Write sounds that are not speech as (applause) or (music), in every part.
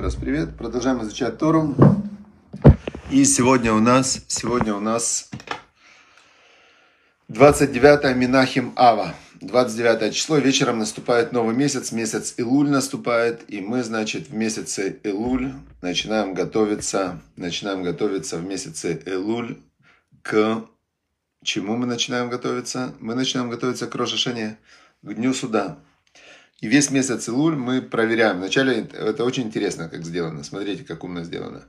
Раз привет. Продолжаем изучать Тору. И сегодня у нас, сегодня у нас 29 Минахим Ава. 29 число. Вечером наступает новый месяц. Месяц Илуль наступает. И мы, значит, в месяце Илуль начинаем готовиться, начинаем готовиться в месяце Илуль к чему мы начинаем готовиться? Мы начинаем готовиться к Рошашане, к Дню Суда. И весь месяц Илуль мы проверяем. Вначале это очень интересно, как сделано. Смотрите, как умно сделано.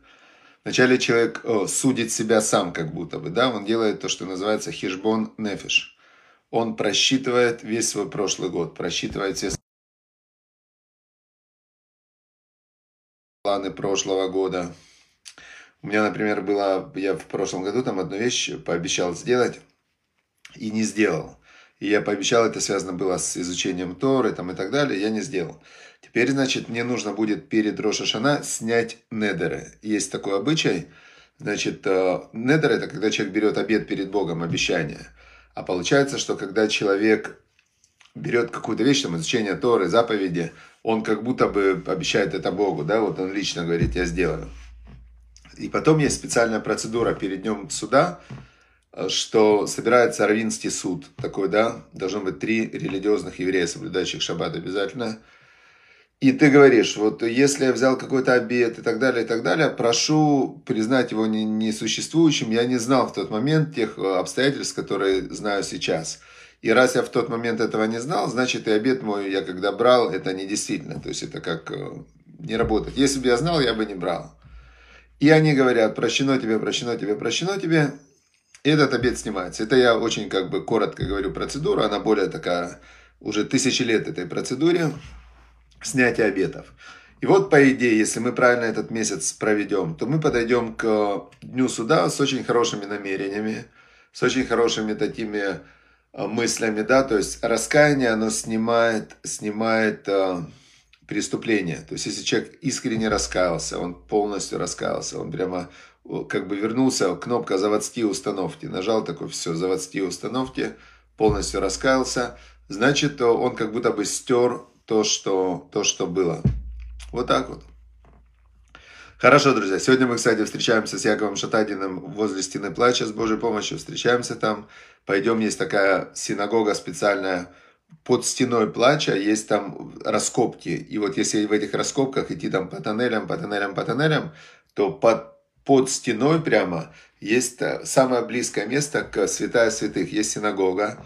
Вначале человек о, судит себя сам, как будто бы, да, он делает то, что называется хижбон нефиш. Он просчитывает весь свой прошлый год, просчитывает все планы прошлого года. У меня, например, было, я в прошлом году там одну вещь пообещал сделать и не сделал. И я пообещал, это связано было с изучением Торы там, и так далее, я не сделал. Теперь, значит, мне нужно будет перед Рошашана снять недеры. Есть такой обычай, значит, э, недер это когда человек берет обед перед Богом, обещание. А получается, что когда человек берет какую-то вещь, там, изучение Торы, заповеди, он как будто бы обещает это Богу, да, вот он лично говорит, я сделаю. И потом есть специальная процедура перед днем суда, что собирается Равинский суд, такой, да, должно быть три религиозных еврея, соблюдающих шаббат обязательно. И ты говоришь, вот если я взял какой-то обед и так далее, и так далее, прошу признать его несуществующим. Я не знал в тот момент тех обстоятельств, которые знаю сейчас. И раз я в тот момент этого не знал, значит и обед мой я когда брал, это не действительно. То есть это как э, не работает. Если бы я знал, я бы не брал. И они говорят, прощено тебе, прощено тебе, прощено тебе этот обед снимается. Это я очень как бы коротко говорю процедуру, она более такая, уже тысячи лет этой процедуре снятия обетов. И вот по идее, если мы правильно этот месяц проведем, то мы подойдем к Дню Суда с очень хорошими намерениями, с очень хорошими такими э, мыслями, да, то есть раскаяние, оно снимает, снимает э, преступление. То есть если человек искренне раскаялся, он полностью раскаялся, он прямо как бы вернулся, кнопка заводские установки, нажал такой, все, заводские установки, полностью раскаялся, значит, он как будто бы стер то, что, то, что было. Вот так вот. Хорошо, друзья. Сегодня мы, кстати, встречаемся с Яковом Шатадиным возле Стены Плача с Божьей помощью. Встречаемся там. Пойдем, есть такая синагога специальная под стеной плача, есть там раскопки. И вот если в этих раскопках идти там по тоннелям, по тоннелям, по тоннелям, то под под стеной прямо есть э, самое близкое место к святая святых, есть синагога.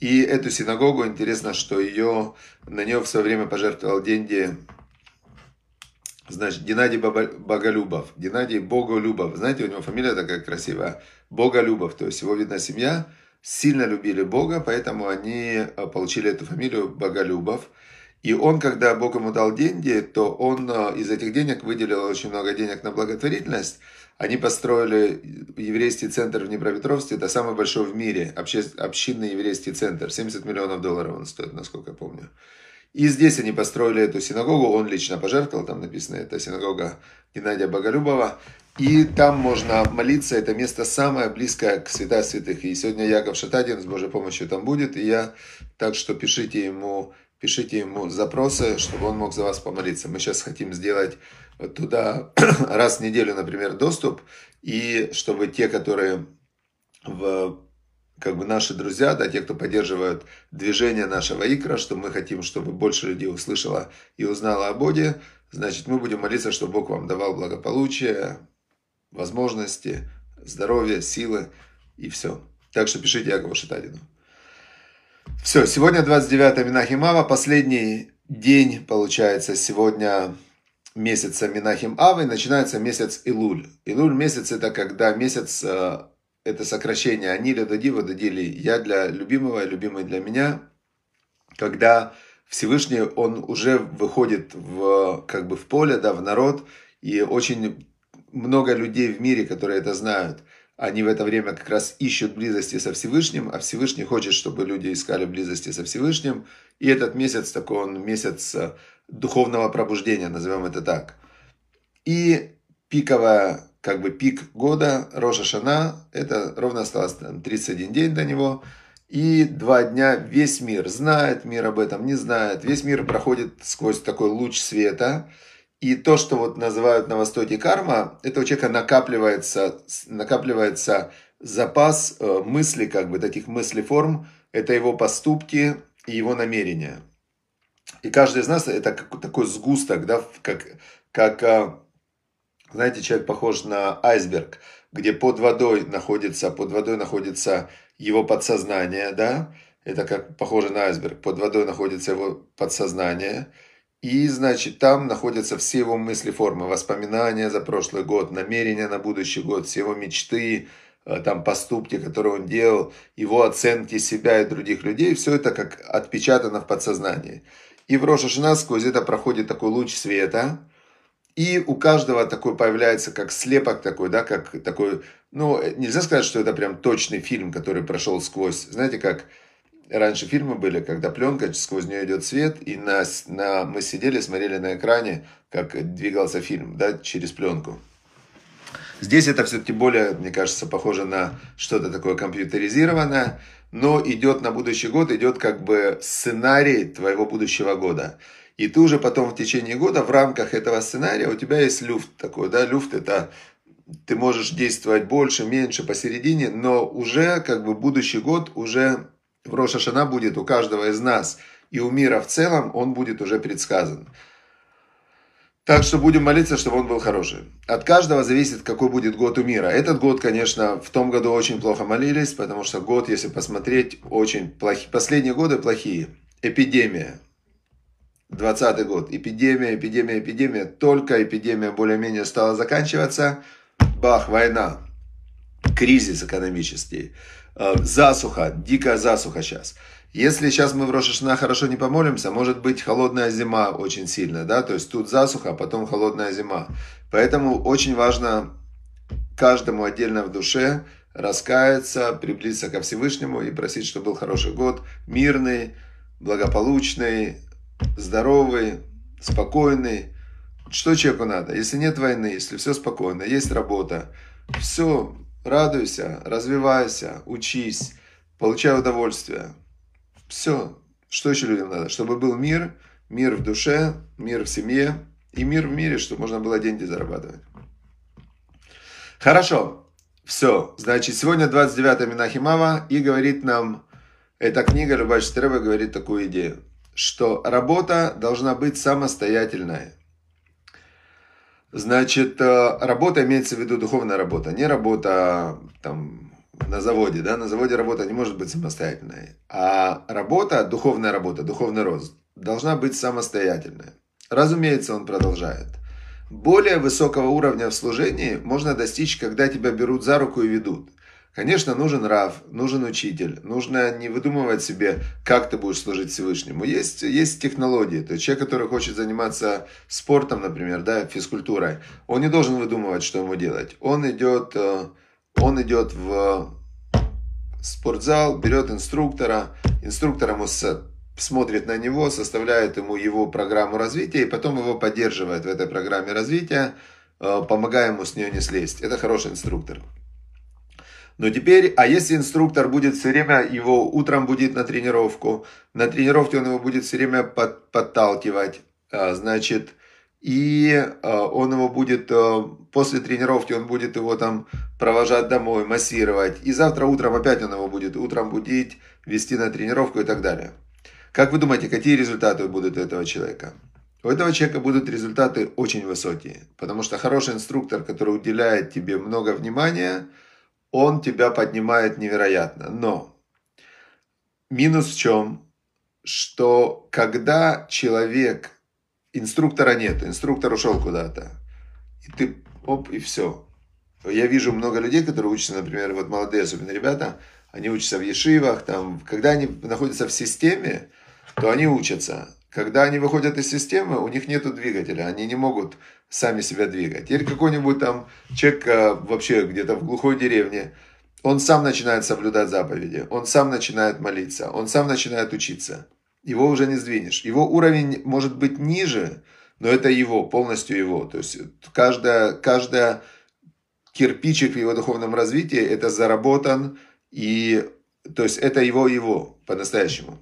И эту синагогу, интересно, что ее, на нее в свое время пожертвовал деньги Значит, Геннадий Боголюбов. Геннадий Боголюбов. Знаете, у него фамилия такая красивая. Боголюбов. То есть его, видно, семья сильно любили Бога, поэтому они э, получили эту фамилию Боголюбов. И он, когда Бог ему дал деньги, то он э, из этих денег выделил очень много денег на благотворительность. Они построили еврейский центр в Днепропетровске, это самый большой в мире, обще, общинный еврейский центр. 70 миллионов долларов он стоит, насколько я помню. И здесь они построили эту синагогу, он лично пожертвовал, там написано, это синагога Геннадия Боголюбова. И там можно молиться, это место самое близкое к святая святых. И сегодня Яков Шатадин с Божьей помощью там будет, и я, так что пишите ему пишите ему запросы, чтобы он мог за вас помолиться. Мы сейчас хотим сделать туда (clears throat) раз в неделю, например, доступ, и чтобы те, которые в как бы наши друзья, да, те, кто поддерживают движение нашего икра, что мы хотим, чтобы больше людей услышало и узнало о Боге, значит, мы будем молиться, чтобы Бог вам давал благополучие, возможности, здоровье, силы и все. Так что пишите Якову Шатадину. Все, сегодня 29 Минахимава, последний день, получается, сегодня месяца Минахим Авы, начинается месяц Илуль. Илуль месяц это когда месяц, э, это сокращение. Анили Дадива Дадили, я для любимого, любимый для меня, когда Всевышний, он уже выходит в, как бы в поле, да, в народ, и очень много людей в мире, которые это знают – они в это время как раз ищут близости со Всевышним, а Всевышний хочет, чтобы люди искали близости со Всевышним. И этот месяц такой, он месяц э, духовного пробуждения, назовем это так. И пиковая, как бы пик года, Роша Шана, это ровно осталось там, 31 день до него. И два дня весь мир знает, мир об этом не знает. Весь мир проходит сквозь такой луч света – И то, что вот называют на Востоке карма, это у человека накапливается, накапливается запас э, мыслей, как бы таких мыслеформ, это его поступки и его намерения. И каждый из нас это такой сгусток, да, как, как, э, знаете, человек похож на айсберг, где под водой находится, под водой находится его подсознание, да, это как похоже на айсберг, под водой находится его подсознание, и, значит, там находятся все его мысли, формы, воспоминания за прошлый год, намерения на будущий год, все его мечты, э, там поступки, которые он делал, его оценки себя и других людей, все это как отпечатано в подсознании. И в Рошашина сквозь это проходит такой луч света, и у каждого такой появляется как слепок такой, да, как такой, ну, нельзя сказать, что это прям точный фильм, который прошел сквозь, знаете, как раньше фильмы были, когда пленка, сквозь нее идет свет, и на, на, мы сидели, смотрели на экране, как двигался фильм, да, через пленку. Здесь это все-таки более, мне кажется, похоже на что-то такое компьютеризированное, но идет на будущий год, идет как бы сценарий твоего будущего года. И ты уже потом в течение года в рамках этого сценария у тебя есть люфт такой, да, люфт это ты можешь действовать больше, меньше, посередине, но уже как бы будущий год уже в Рошашана будет у каждого из нас и у мира в целом, он будет уже предсказан. Так что будем молиться, чтобы он был хороший. От каждого зависит, какой будет год у мира. Этот год, конечно, в том году очень плохо молились, потому что год, если посмотреть, очень плохие. Последние годы плохие. Эпидемия. 20 год. Эпидемия, эпидемия, эпидемия. Только эпидемия более-менее стала заканчиваться. Бах, война. Кризис экономический. Э, засуха, дикая засуха сейчас. Если сейчас мы в Рошашна хорошо не помолимся, может быть холодная зима очень сильная, да, то есть тут засуха, а потом холодная зима. Поэтому очень важно каждому отдельно в душе раскаяться, приблизиться ко Всевышнему и просить, чтобы был хороший год, мирный, благополучный, здоровый, спокойный. Что человеку надо? Если нет войны, если все спокойно, есть работа, все, радуйся, развивайся, учись, получай удовольствие. Все. Что еще людям надо? Чтобы был мир, мир в душе, мир в семье и мир в мире, чтобы можно было деньги зарабатывать. Хорошо. Все. Значит, сегодня 29 Минахимава и говорит нам, эта книга Любавич Треба говорит такую идею, что работа должна быть самостоятельной. Значит, э, работа имеется в виду духовная работа, не работа там на заводе, да, на заводе работа не может быть самостоятельной, а работа, духовная работа, духовный рост должна быть самостоятельной. Разумеется, он продолжает. Более высокого уровня в служении можно достичь, когда тебя берут за руку и ведут. Конечно, нужен рав, нужен учитель. Нужно не выдумывать себе, как ты будешь служить Всевышнему. Есть, есть технологии. То есть человек, который хочет заниматься спортом, например, да, физкультурой, он не должен выдумывать, что ему делать. Он идет, э, он идет в спортзал, берет инструктора, инструктор ему смотрит на него, составляет ему его программу развития и потом его поддерживает в этой программе развития, э, помогая ему с нее не слезть. Это хороший инструктор. Но теперь, а если инструктор будет все время, его утром будет на тренировку, на тренировке он его будет все время под, подталкивать, а, значит, и а, он его будет, а, после тренировки он будет его там провожать домой, массировать, и завтра утром опять он его будет утром будить, вести на тренировку и так далее. Как вы думаете, какие результаты будут у этого человека? У этого человека будут результаты очень высокие, потому что хороший инструктор, который уделяет тебе много внимания – он тебя поднимает невероятно. Но минус в чем? Что когда человек, инструктора нет, инструктор ушел куда-то, и ты, оп, и все. Я вижу много людей, которые учатся, например, вот молодые, особенно ребята, они учатся в ешивах, там, когда они находятся в системе, то они учатся. Когда они выходят из системы, у них нет двигателя, они не могут сами себя двигать. Или какой-нибудь там человек а, вообще где-то в глухой деревне, он сам начинает соблюдать заповеди, он сам начинает молиться, он сам начинает учиться. Его уже не сдвинешь. Его уровень может быть ниже, но это его, полностью его. То есть каждая, каждая кирпичик в его духовном развитии это заработан, и то есть это его его по-настоящему.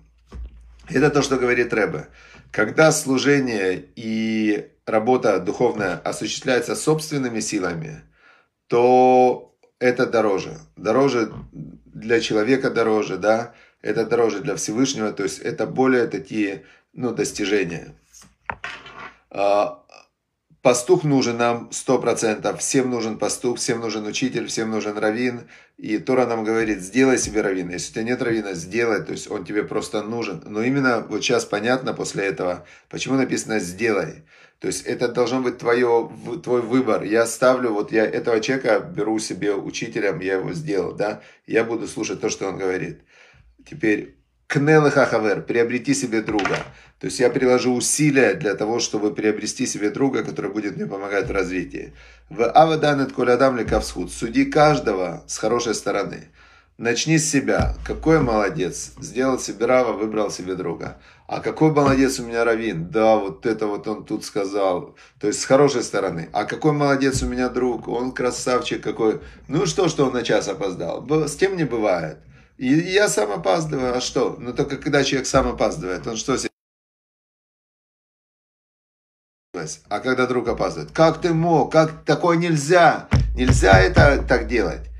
Это то, что говорит Рэбе. Когда служение и работа духовная осуществляется собственными силами, то это дороже. Дороже для человека дороже, да, это дороже для Всевышнего, то есть это более такие, ну, достижения. Пастух нужен нам 100%. Всем нужен пастух, всем нужен учитель, всем нужен раввин. И Тора нам говорит, сделай себе раввина. Если у тебя нет раввина, сделай. То есть он тебе просто нужен. Но именно вот сейчас понятно после этого, почему написано «сделай». То есть это должно быть твое, твой выбор. Я ставлю, вот я этого человека беру себе учителем, я его сделал, да. Я буду слушать то, что он говорит. Теперь Кнел хавер, приобрети себе друга. То есть я приложу усилия для того, чтобы приобрести себе друга, который будет мне помогать в развитии. В аваданет колядам лекавсхуд. Суди каждого с хорошей стороны. Начни с себя. Какой молодец. Сделал себе рава, выбрал себе друга. А какой молодец у меня равин. Да, вот это вот он тут сказал. То есть с хорошей стороны. А какой молодец у меня друг. Он красавчик какой. Ну что, что он на час опоздал. С тем не бывает. И я сам опаздываю, а что? Ну только когда человек сам опаздывает, он что себе... А когда друг опаздывает, как ты мог, как такое нельзя, нельзя это так делать.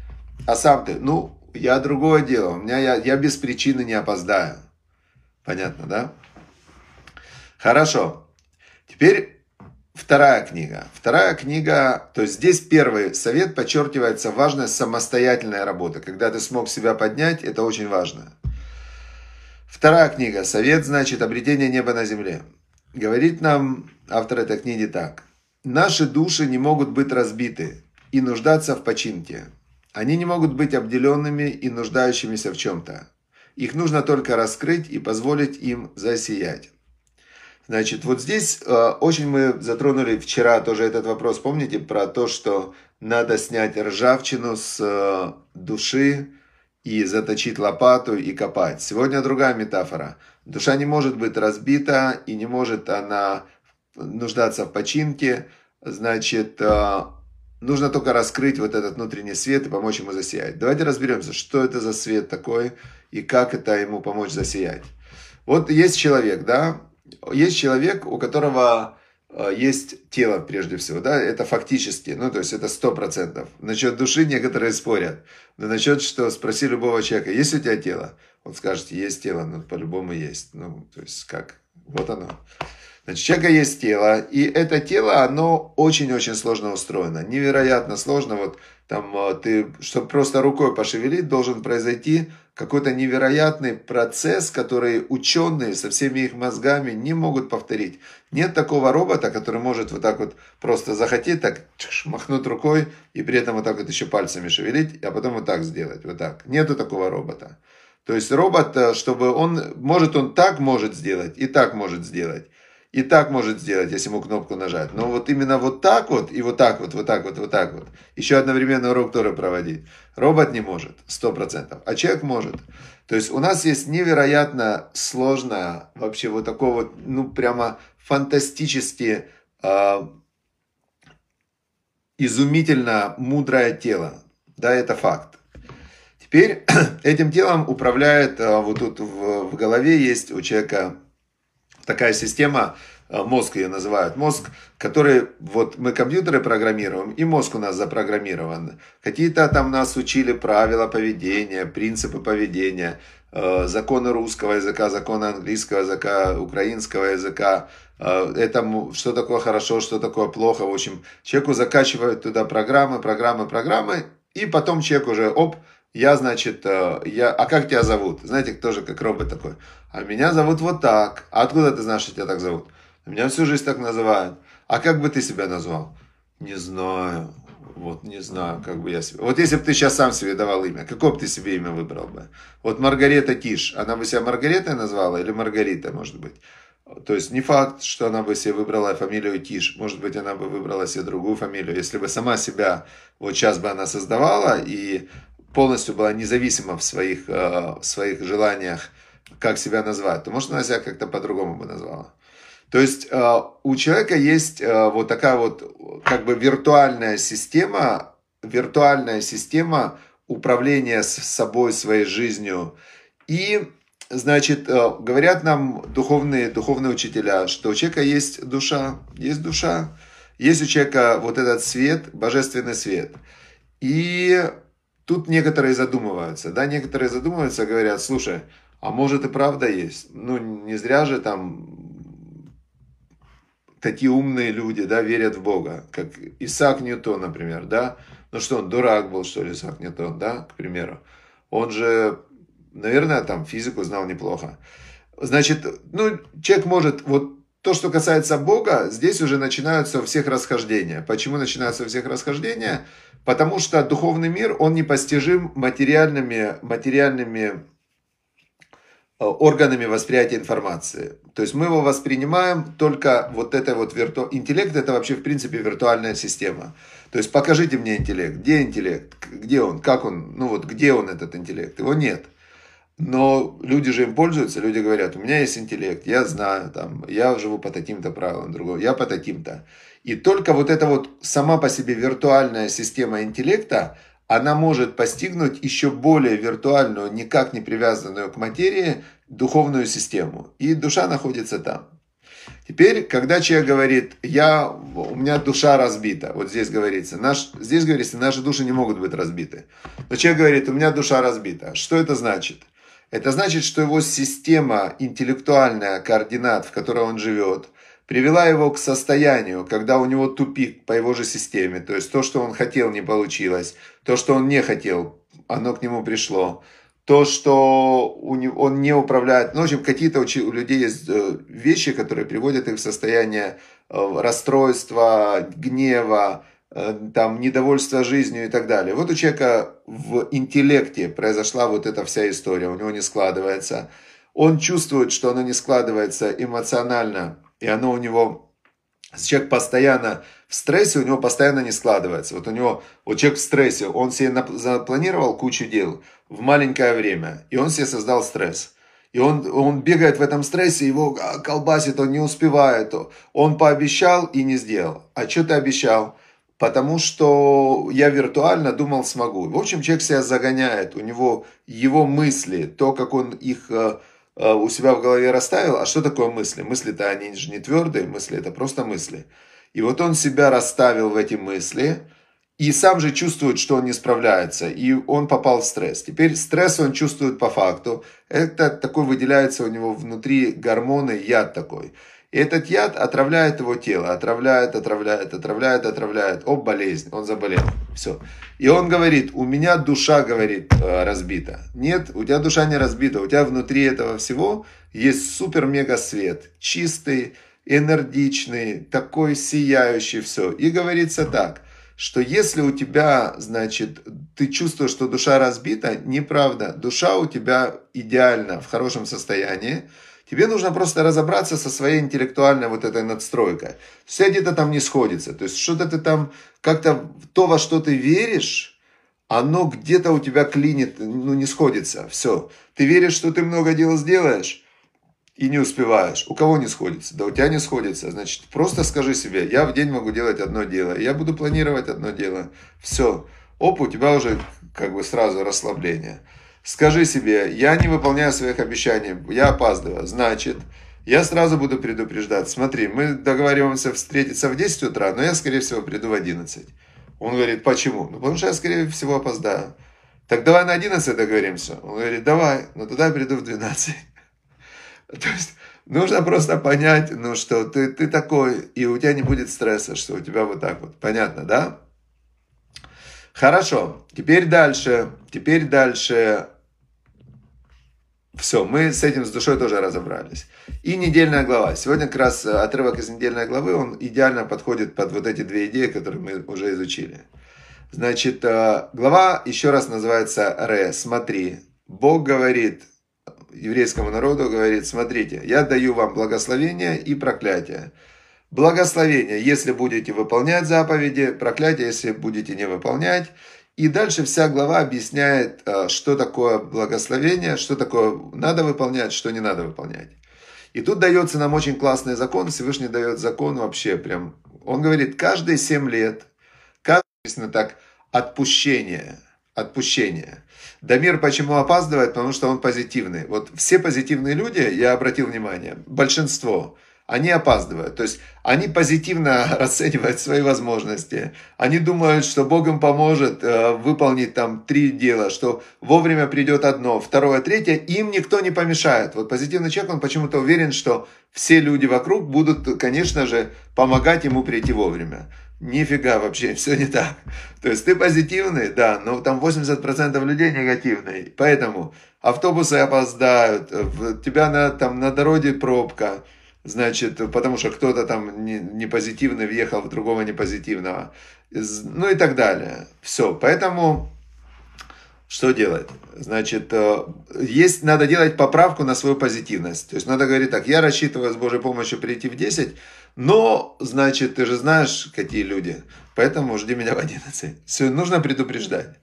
А сам ты, ну, я другое дело, у меня я, я без причины не опоздаю. Понятно, да? Хорошо. Теперь Вторая книга. Вторая книга, то есть здесь первый совет подчеркивается важность самостоятельной работы. Когда ты смог себя поднять, это очень важно. Вторая книга. Совет значит обретение неба на земле. Говорит нам автор этой книги так. Наши души не могут быть разбиты и нуждаться в починке. Они не могут быть обделенными и нуждающимися в чем-то. Их нужно только раскрыть и позволить им засиять. Значит, вот здесь э, очень мы затронули вчера тоже этот вопрос, помните, про то, что надо снять ржавчину с э, души и заточить лопату и копать. Сегодня другая метафора. Душа не может быть разбита и не может она нуждаться в починке. Значит, э, нужно только раскрыть вот этот внутренний свет и помочь ему засиять. Давайте разберемся, что это за свет такой и как это ему помочь засиять. Вот есть человек, да, есть человек, у которого э, есть тело прежде всего, да, это фактически, ну, то есть это сто процентов. Насчет души некоторые спорят, но насчет, что спроси любого человека, есть у тебя тело? Он скажет, есть тело, ну, по-любому есть, ну, то есть как, вот оно. Значит, у человека есть тело, и это тело, оно очень-очень сложно устроено, невероятно сложно, вот там э, ты, чтобы просто рукой пошевелить, должен произойти какой-то невероятный процесс, который ученые со всеми их мозгами не могут повторить. Нет такого робота, который может вот так вот просто захотеть, так махнуть рукой и при этом вот так вот еще пальцами шевелить, а потом вот так сделать, вот так. Нету такого робота. То есть робот, э, чтобы он, может он так может сделать и так может сделать и так может сделать, если ему кнопку нажать. Но вот именно вот так вот, и вот так вот, вот так вот, вот так вот. Еще одновременно урок Торы проводить. Робот не может, сто процентов, а человек может. То есть у нас есть невероятно сложное, вообще вот такое вот, ну прямо фантастически э, изумительно мудрое тело. Да, это факт. Теперь (clears throat) этим телом управляет, э, вот тут в, в голове есть у человека такая система, э, мозг ее называют, мозг, который, вот мы компьютеры программируем, и мозг у нас запрограммирован. Какие-то там нас учили правила поведения, принципы поведения, э, законы русского языка, законы английского языка, украинского языка, э, это что такое хорошо, что такое плохо. В общем, человеку закачивают туда программы, программы, программы, и потом человек уже, оп, я, значит, я, а как тебя зовут? Знаете, тоже как робот такой. А меня зовут вот так. А откуда ты знаешь, что тебя так зовут? Меня всю жизнь так называют. А как бы ты себя назвал? Не знаю. Вот не знаю, как бы я себе... Вот если бы ты сейчас сам себе давал имя, какое бы ты себе имя выбрал бы? Вот Маргарета Тиш, она бы себя Маргаретой назвала или Маргарита, может быть? То есть не факт, что она бы себе выбрала фамилию Тиш. Может быть, она бы выбрала себе другую фамилию. Если бы сама себя, вот сейчас бы она создавала и полностью была независима в своих, э, в своих желаниях, как себя назвать, то, может, она себя как-то по-другому бы назвала. То есть э, у человека есть э, вот такая вот как бы виртуальная система, виртуальная система управления с собой, своей жизнью. И Значит, говорят нам духовные, духовные учителя, что у человека есть душа, есть душа, есть у человека вот этот свет, божественный свет. И тут некоторые задумываются, да, некоторые задумываются, говорят, слушай, а может и правда есть. Ну, не зря же там такие умные люди, да, верят в Бога, как Исаак Ньютон, например, да. Ну что, он дурак был, что ли, Исаак Ньютон, да, к примеру. Он же, наверное, там физику знал неплохо. Значит, ну, человек может, вот то, что касается Бога, здесь уже начинаются всех расхождения. Почему начинаются всех расхождения? Потому что духовный мир, он непостижим материальными, материальными э, органами восприятия информации. То есть мы его воспринимаем только вот это вот вирту... интеллект это вообще в принципе виртуальная система. То есть покажите мне интеллект, где интеллект, где он, как он, ну вот где он этот интеллект, его нет. Но люди же им пользуются, люди говорят, у меня есть интеллект, я знаю, там, я живу по таким-то правилам, другого, я по таким-то. И только вот эта вот сама по себе виртуальная система интеллекта, она может постигнуть еще более виртуальную, никак не привязанную к материи, духовную систему. И душа находится там. Теперь, когда человек говорит, я, у меня душа разбита, вот здесь говорится, наш, здесь говорится, наши души не могут быть разбиты. Но человек говорит, у меня душа разбита. Что это значит? Это значит, что его система интеллектуальная координат, в которой он живет, привела его к состоянию, когда у него тупик по его же системе. То есть то, что он хотел, не получилось. То, что он не хотел, оно к нему пришло. То, что он не управляет. Ну, в общем, какие-то у людей есть э, вещи, которые приводят их в состояние э, расстройства, гнева, там, недовольство жизнью и так далее. Вот у человека в интеллекте произошла вот эта вся история, у него не складывается. Он чувствует, что оно не складывается эмоционально, и оно у него... Человек постоянно в стрессе, у него постоянно не складывается. Вот у него, вот человек в стрессе, он себе запланировал кучу дел в маленькое время, и он себе создал стресс. И он, он бегает в этом стрессе, его колбасит, он не успевает. Он пообещал и не сделал. А что ты обещал? Потому что я виртуально думал смогу. В общем, человек себя загоняет, у него его мысли, то, как он их э, э, у себя в голове расставил. А что такое мысли? Мысли-то они же не твердые, мысли это просто мысли. И вот он себя расставил в эти мысли, и сам же чувствует, что он не справляется, и он попал в стресс. Теперь стресс он чувствует по факту. Это такой выделяется у него внутри гормоны, яд такой. И этот яд отравляет его тело, отравляет, отравляет, отравляет, отравляет. О, болезнь, он заболел. Все. И он говорит, у меня душа, говорит, э, разбита. Нет, у тебя душа не разбита, у тебя внутри этого всего есть супер-мега свет, чистый, энергичный, такой сияющий, все. И говорится так, что если у тебя, значит, ты чувствуешь, что душа разбита, неправда. Душа у тебя идеально, в хорошем состоянии. Тебе нужно просто разобраться со своей интеллектуальной вот этой надстройкой. Все где-то там не сходится. То есть что-то ты там, как-то то, во что ты веришь, оно где-то у тебя клинит, ну не сходится. Все. Ты веришь, что ты много дел сделаешь, и не успеваешь. У кого не сходится? Да у тебя не сходится. Значит, просто скажи себе, я в день могу делать одно дело, я буду планировать одно дело. Все. Оп, у тебя уже как бы сразу расслабление. Скажи себе, я не выполняю своих обещаний, я опаздываю. Значит, я сразу буду предупреждать. Смотри, мы договариваемся встретиться в 10 утра, но я, скорее всего, приду в 11. Он говорит, почему? Ну, потому что я, скорее всего, опоздаю. Так давай на 11 договоримся. Он говорит, давай, но туда я приду в 12. (laughs) То есть, нужно просто понять, ну, что ты, ты такой, и у тебя не будет стресса, что у тебя вот так вот. Понятно, да? Хорошо, теперь дальше, теперь дальше. Все, мы с этим с душой тоже разобрались. И недельная глава. Сегодня как раз отрывок из недельной главы, он идеально подходит под вот эти две идеи, которые мы уже изучили. Значит, э, глава еще раз называется Ре, смотри. Бог говорит еврейскому народу, говорит, смотрите, я даю вам благословение и проклятие. Благословение, если будете выполнять заповеди, проклятие, если будете не выполнять. И дальше вся глава объясняет, э, что такое благословение, что такое надо выполнять, что не надо выполнять. И тут дается нам очень классный закон, Всевышний дает закон вообще прям. Он говорит, каждые семь лет, каждое, так, отпущение, отпущение. Дамир почему опаздывает? Потому что он позитивный. Вот все позитивные люди, я обратил внимание, большинство, они опаздывают. То есть они позитивно (laughs) расценивают свои возможности. Они думают, что Бог им поможет э, выполнить там три дела, что вовремя придет одно, второе, третье. Им никто не помешает. Вот позитивный человек, он почему-то уверен, что все люди вокруг будут, конечно же, помогать ему прийти вовремя. Нифига вообще, (laughs) все не так. То есть ты позитивный, да, но там 80% людей негативные. Поэтому автобусы опоздают, тебя на, там на дороге пробка, значит, потому что кто-то там не, въехал в другого непозитивного. Ну и так далее. Все, поэтому что делать? Значит, э, есть, надо делать поправку на свою позитивность. То есть надо говорить так, я рассчитываю с Божьей помощью прийти в 10, но, значит, ты же знаешь, какие люди, поэтому жди меня в 11. Все, нужно предупреждать.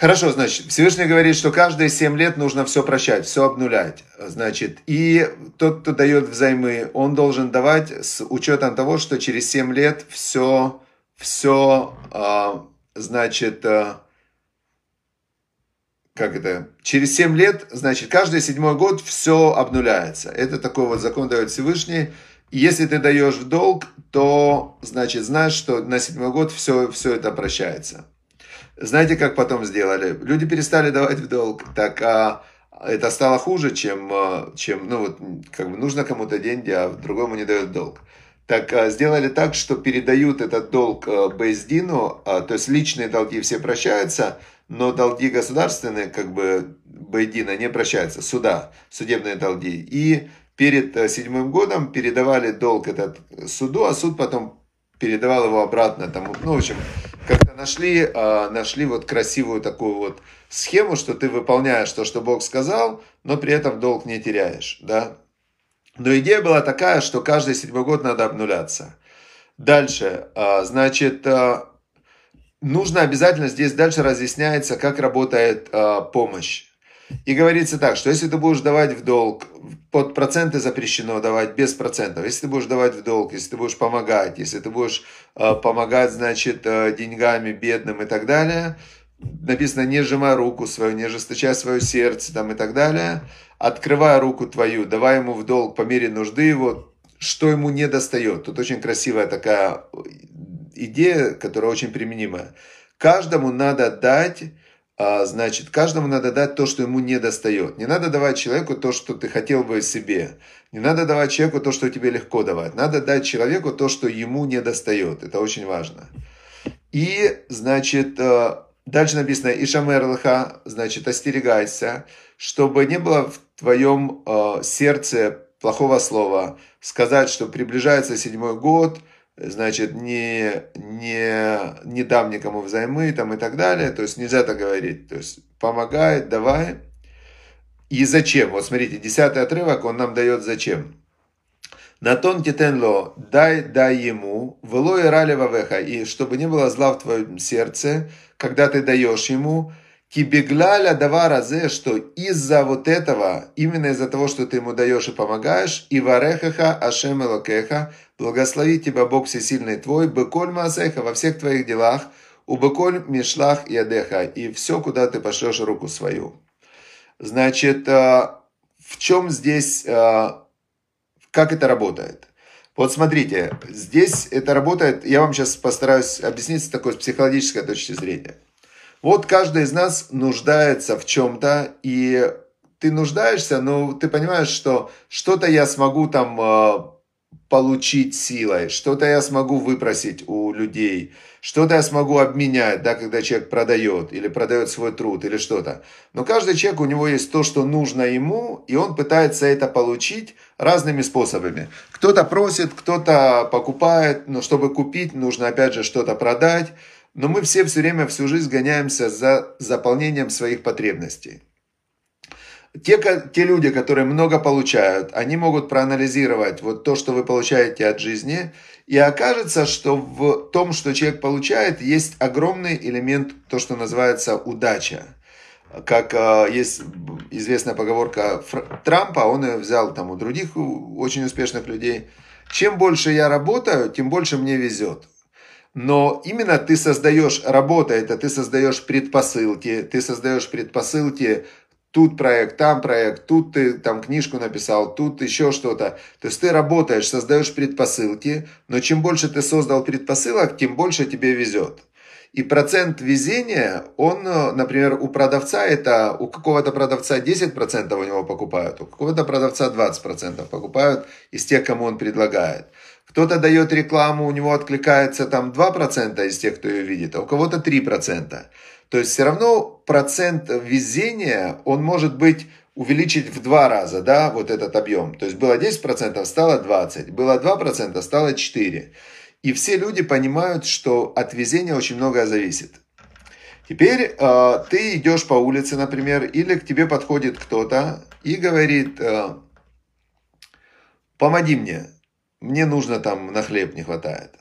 Хорошо, значит, Всевышний говорит, что каждые 7 лет нужно все прощать, все обнулять. Значит, и тот, кто дает взаймы, он должен давать с учетом того, что через 7 лет все, все, а, значит, а, как это, через 7 лет, значит, каждый седьмой год все обнуляется. Это такой вот закон дает Всевышний. И если ты даешь в долг, то, значит, знаешь, что на седьмой год все, все это прощается. Знаете, как потом сделали? Люди перестали давать в долг, так а это стало хуже, чем, а, чем ну вот, как бы нужно кому-то деньги, а другому не дают долг. Так а, сделали так, что передают этот долг а, Бейздину, то есть личные долги все прощаются, но долги государственные, как бы Байдина не прощается, суда, судебные долги. И перед э, седьмым годом передавали долг этот суду, а суд потом передавал его обратно. Там, ну, в общем, как-то нашли, э, нашли вот красивую такую вот схему, что ты выполняешь то, что Бог сказал, но при этом долг не теряешь, да. Но идея была такая, что каждый седьмой год надо обнуляться. Дальше, э, значит, нужно обязательно здесь дальше разъясняется, как работает помощь. И говорится так, что если ты будешь давать в долг, под проценты запрещено давать без процентов. Если ты будешь давать в долг, если ты будешь помогать, если ты будешь э, помогать, значит, э, деньгами бедным и так далее, написано, не сжимай руку свою, не ожесточай свое сердце там и так далее, открывая руку твою, давай ему в долг по мере нужды его, что ему не достает. Тут очень красивая такая идея, которая очень применимая. Каждому надо дать, значит, каждому надо дать то, что ему не достает. Не надо давать человеку то, что ты хотел бы себе. Не надо давать человеку то, что тебе легко давать. Надо дать человеку то, что ему не достает. Это очень важно. И, значит, а, дальше написано «Ишамер лха», значит, остерегайся, чтобы не было в твоем а, сердце плохого слова. Сказать, что приближается седьмой год – значит, не, не, не дам никому взаймы там, и так далее. То есть нельзя так говорить. То есть помогает, давай. И зачем? Вот смотрите, десятый отрывок он нам дает зачем. На тон титенло, дай, дай ему, вело и рали вавеха, и чтобы не было зла в твоем сердце, когда ты даешь ему, Кибегляля давара зе, что из-за вот этого, именно из-за того, что ты ему даешь и помогаешь, и варехаха ашем элокеха, благослови тебя Бог всесильный твой, беколь маасеха во всех твоих делах, у беколь мишлах и адеха, и все, куда ты пошлешь руку свою. Значит, э, в чем здесь, э, как это работает? Вот смотрите, здесь это работает, я вам сейчас постараюсь объяснить с такой психологической точки зрения. Вот каждый из нас нуждается в чем-то, и ты нуждаешься, но ты понимаешь, что что-то я смогу там э, получить силой, что-то я смогу выпросить у людей, что-то я смогу обменять, да, когда человек продает или продает свой труд или что-то. Но каждый человек, у него есть то, что нужно ему, и он пытается это получить разными способами. Кто-то просит, кто-то покупает, но чтобы купить, нужно опять же что-то продать. Но мы все все время, всю жизнь гоняемся за заполнением своих потребностей. Те, те люди, которые много получают, они могут проанализировать вот то, что вы получаете от жизни, и окажется, что в том, что человек получает, есть огромный элемент, то, что называется удача. Как э, есть известная поговорка Трампа, он ее взял там у других очень успешных людей. Чем больше я работаю, тем больше мне везет. Но именно ты создаешь, работа это, ты создаешь предпосылки, ты создаешь предпосылки, тут проект, там проект, тут ты там книжку написал, тут еще что-то. То есть ты работаешь, создаешь предпосылки, но чем больше ты создал предпосылок, тем больше тебе везет. И процент везения, он, например, у продавца это, у какого-то продавца 10% у него покупают, у какого-то продавца 20% покупают из тех, кому он предлагает. Кто-то дает рекламу, у него откликается там 2% из тех, кто ее видит, а у кого-то 3%. То есть все равно процент везения, он может быть увеличить в два раза, да, вот этот объем. То есть было 10%, стало 20%, было 2%, стало 4%. И все люди понимают, что от везения очень многое зависит. Теперь э, ты идешь по улице, например, или к тебе подходит кто-то и говорит, э, помоги мне, мне нужно там на хлеб не хватает.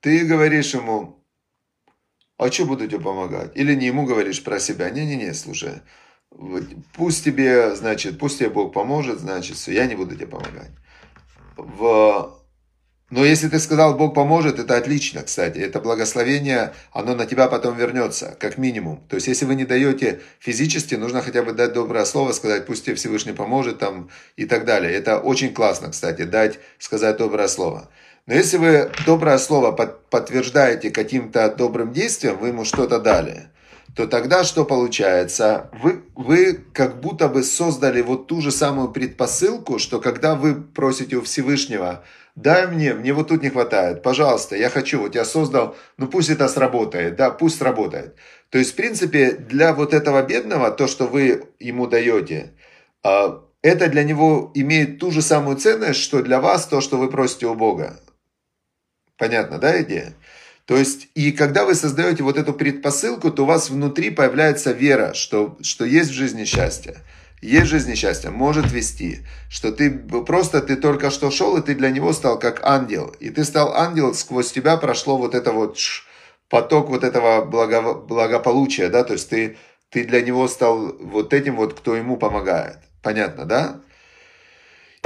Ты говоришь ему, а что буду тебе помогать? Или не ему говоришь про себя, не-не-не, слушай, пусть тебе, значит, пусть тебе Бог поможет, значит, все, я не буду тебе помогать. В но если ты сказал, Бог поможет, это отлично, кстати. Это благословение, оно на тебя потом вернется, как минимум. То есть, если вы не даете физически, нужно хотя бы дать доброе слово, сказать, пусть тебе Всевышний поможет там и так далее. Это очень классно, кстати, дать, сказать доброе слово. Но если вы доброе слово подтверждаете каким-то добрым действием, вы ему что-то дали, то тогда что получается? Вы, вы как будто бы создали вот ту же самую предпосылку, что когда вы просите у Всевышнего – дай мне, мне вот тут не хватает, пожалуйста, я хочу, вот я создал, ну пусть это сработает, да, пусть сработает. То есть, в принципе, для вот этого бедного, то, что вы ему даете, а, это для него имеет ту же самую ценность, что для вас то, что вы просите у Бога. Понятно, да, идея? То есть, и когда вы создаете вот эту предпосылку, то у вас внутри появляется вера, что, что есть в жизни счастье. Есть жизнь несчастья, может вести, что ты просто, ты только что шел, и ты для него стал как ангел. И ты стал ангел, сквозь тебя прошло вот это вот поток вот этого благо, благополучия, да, то есть ты, ты для него стал вот этим вот, кто ему помогает. Понятно, да?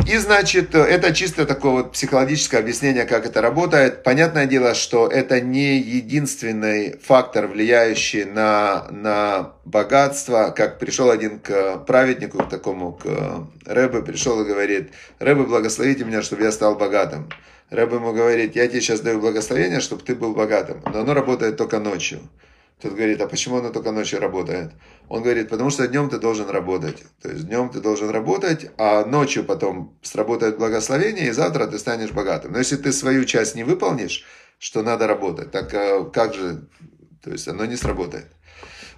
И, значит, это чисто такое вот психологическое объяснение, как это работает. Понятное дело, что это не единственный фактор, влияющий на, на богатство. Как пришел один к праведнику, к такому, к Рэбе, пришел и говорит, Рэбе, благословите меня, чтобы я стал богатым. Рэбе ему говорит, я тебе сейчас даю благословение, чтобы ты был богатым, но оно работает только ночью. Тот говорит, а почему оно только ночью работает? Он говорит, потому что днем ты должен работать. То есть днем ты должен работать, а ночью потом сработает благословение, и завтра ты станешь богатым. Но если ты свою часть не выполнишь, что надо работать, так а как же, то есть оно не сработает.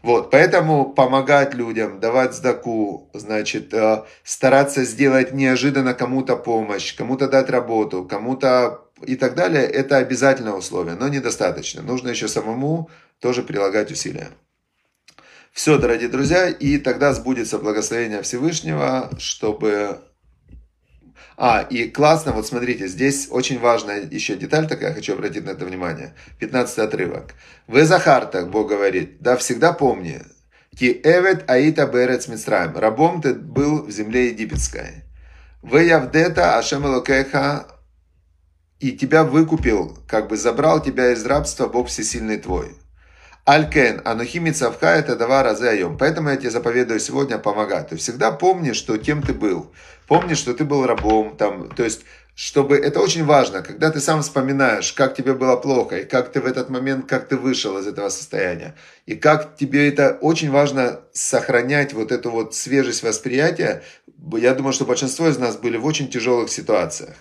Вот, поэтому помогать людям, давать сдаку, значит, э, стараться сделать неожиданно кому-то помощь, кому-то дать работу, кому-то и так далее, это обязательное условие, но недостаточно. Нужно еще самому тоже прилагать усилия. Все, дорогие друзья, и тогда сбудется благословение Всевышнего, чтобы... А, и классно, вот смотрите, здесь очень важная еще деталь такая, хочу обратить на это внимание. 15 отрывок. Вы Захартах, Бог говорит, да всегда помни, Ки эвет аита берец мицраем. Рабом ты был в земле египетской. Вы явдета ашем элокеха и тебя выкупил, как бы забрал тебя из рабства Бог Всесильный твой. Алькен, анухими цавха это давар азеайом. Поэтому я тебе заповедую сегодня помогать. Ты всегда помни, что кем ты был. Помни, что ты был рабом. Там, то есть, чтобы это очень важно, когда ты сам вспоминаешь, как тебе было плохо, и как ты в этот момент, как ты вышел из этого состояния. И как тебе это очень важно сохранять вот эту вот свежесть восприятия. Я думаю, что большинство из нас были в очень тяжелых ситуациях.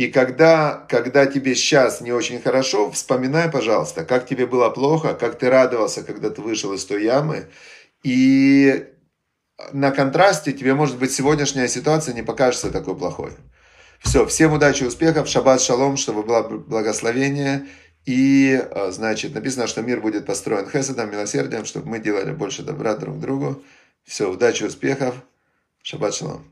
И когда, когда тебе сейчас не очень хорошо, вспоминай, пожалуйста, как тебе было плохо, как ты радовался, когда ты вышел из той ямы. И на контрасте тебе, может быть, сегодняшняя ситуация не покажется такой плохой. Все, всем удачи, успехов, шаббат, шалом, чтобы было благословение. И, а, значит, написано, что мир будет построен хесадом, милосердием, чтобы мы делали больше добра друг другу. Все, удачи, успехов, шаббат, шалом.